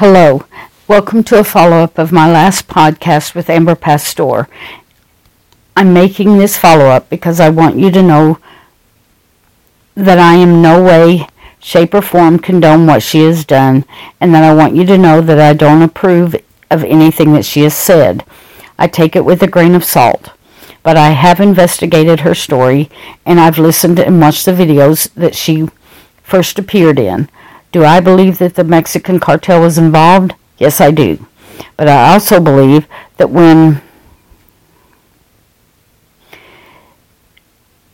Hello. Welcome to a follow up of my last podcast with Amber Pastor. I'm making this follow up because I want you to know that I am no way, shape, or form condone what she has done, and that I want you to know that I don't approve of anything that she has said. I take it with a grain of salt. But I have investigated her story, and I've listened and watched the videos that she first appeared in. Do I believe that the Mexican cartel was involved? Yes, I do. But I also believe that when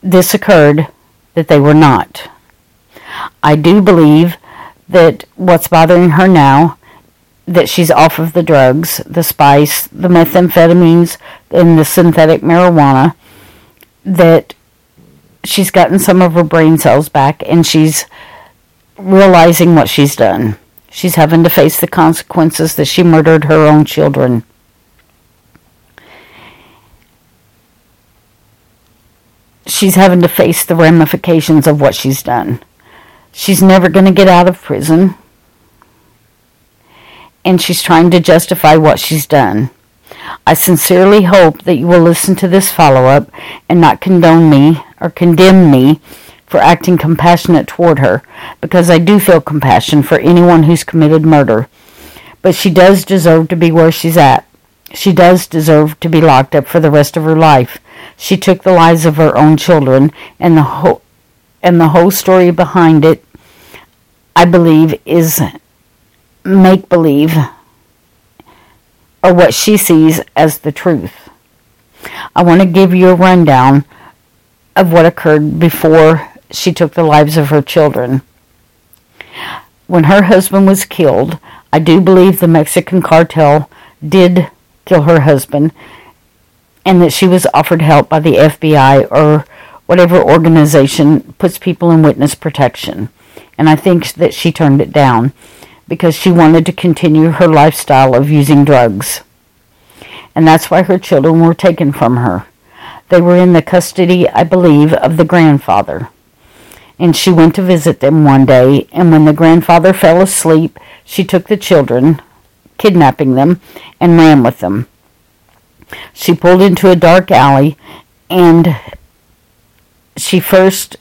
this occurred, that they were not. I do believe that what's bothering her now, that she's off of the drugs, the spice, the methamphetamines, and the synthetic marijuana, that she's gotten some of her brain cells back and she's realizing what she's done. She's having to face the consequences that she murdered her own children. She's having to face the ramifications of what she's done. She's never going to get out of prison. And she's trying to justify what she's done. I sincerely hope that you will listen to this follow up and not condone me or condemn me for acting compassionate toward her, because I do feel compassion for anyone who's committed murder. But she does deserve to be where she's at. She does deserve to be locked up for the rest of her life. She took the lives of her own children, and the whole and the whole story behind it, I believe, is make believe, or what she sees as the truth. I want to give you a rundown of what occurred before she took the lives of her children. When her husband was killed, I do believe the Mexican cartel did kill her husband and that she was offered help by the FBI or whatever organization puts people in witness protection. And I think that she turned it down because she wanted to continue her lifestyle of using drugs. And that's why her children were taken from her. They were in the custody, I believe, of the grandfather and she went to visit them one day, and when the grandfather fell asleep, she took the children, kidnapping them, and ran with them. She pulled into a dark alley, and she first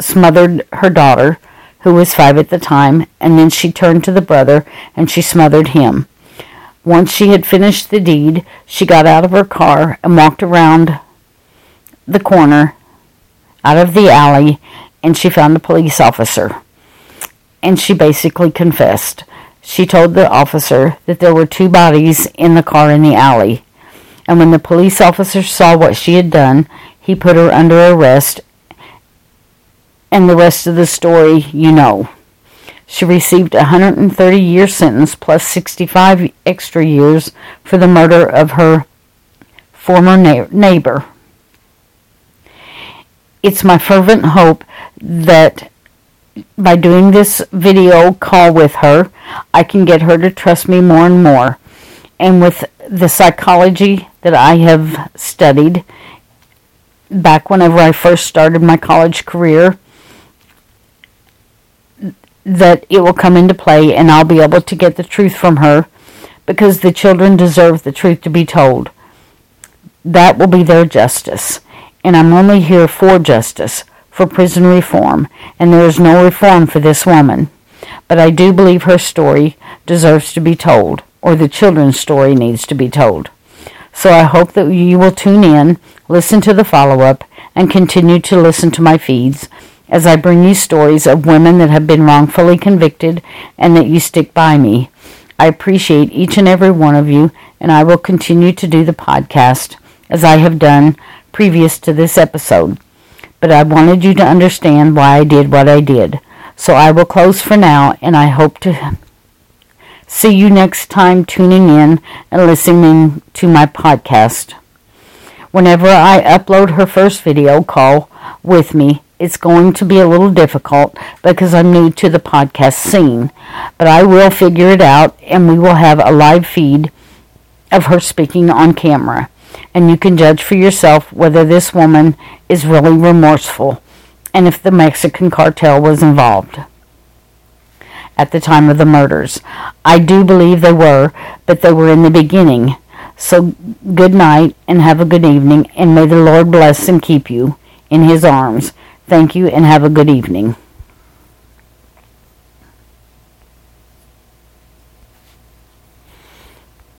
smothered her daughter, who was five at the time, and then she turned to the brother and she smothered him. Once she had finished the deed, she got out of her car and walked around the corner out of the alley and she found a police officer. And she basically confessed. She told the officer that there were two bodies in the car in the alley. And when the police officer saw what she had done, he put her under arrest. And the rest of the story you know. She received a 130 year sentence plus 65 extra years for the murder of her former neighbor. It's my fervent hope that by doing this video call with her, I can get her to trust me more and more. And with the psychology that I have studied back whenever I first started my college career, that it will come into play and I'll be able to get the truth from her because the children deserve the truth to be told. That will be their justice. And I'm only here for justice for prison reform, and there is no reform for this woman. But I do believe her story deserves to be told, or the children's story needs to be told. So I hope that you will tune in, listen to the follow up, and continue to listen to my feeds as I bring you stories of women that have been wrongfully convicted and that you stick by me. I appreciate each and every one of you, and I will continue to do the podcast as I have done previous to this episode but I wanted you to understand why I did what I did. So I will close for now, and I hope to see you next time tuning in and listening to my podcast. Whenever I upload her first video call with me, it's going to be a little difficult because I'm new to the podcast scene, but I will figure it out and we will have a live feed of her speaking on camera and you can judge for yourself whether this woman is really remorseful and if the Mexican cartel was involved. at the time of the murders. I do believe they were, but they were in the beginning. So good night and have a good evening, and may the Lord bless and keep you in his arms. Thank you and have a good evening.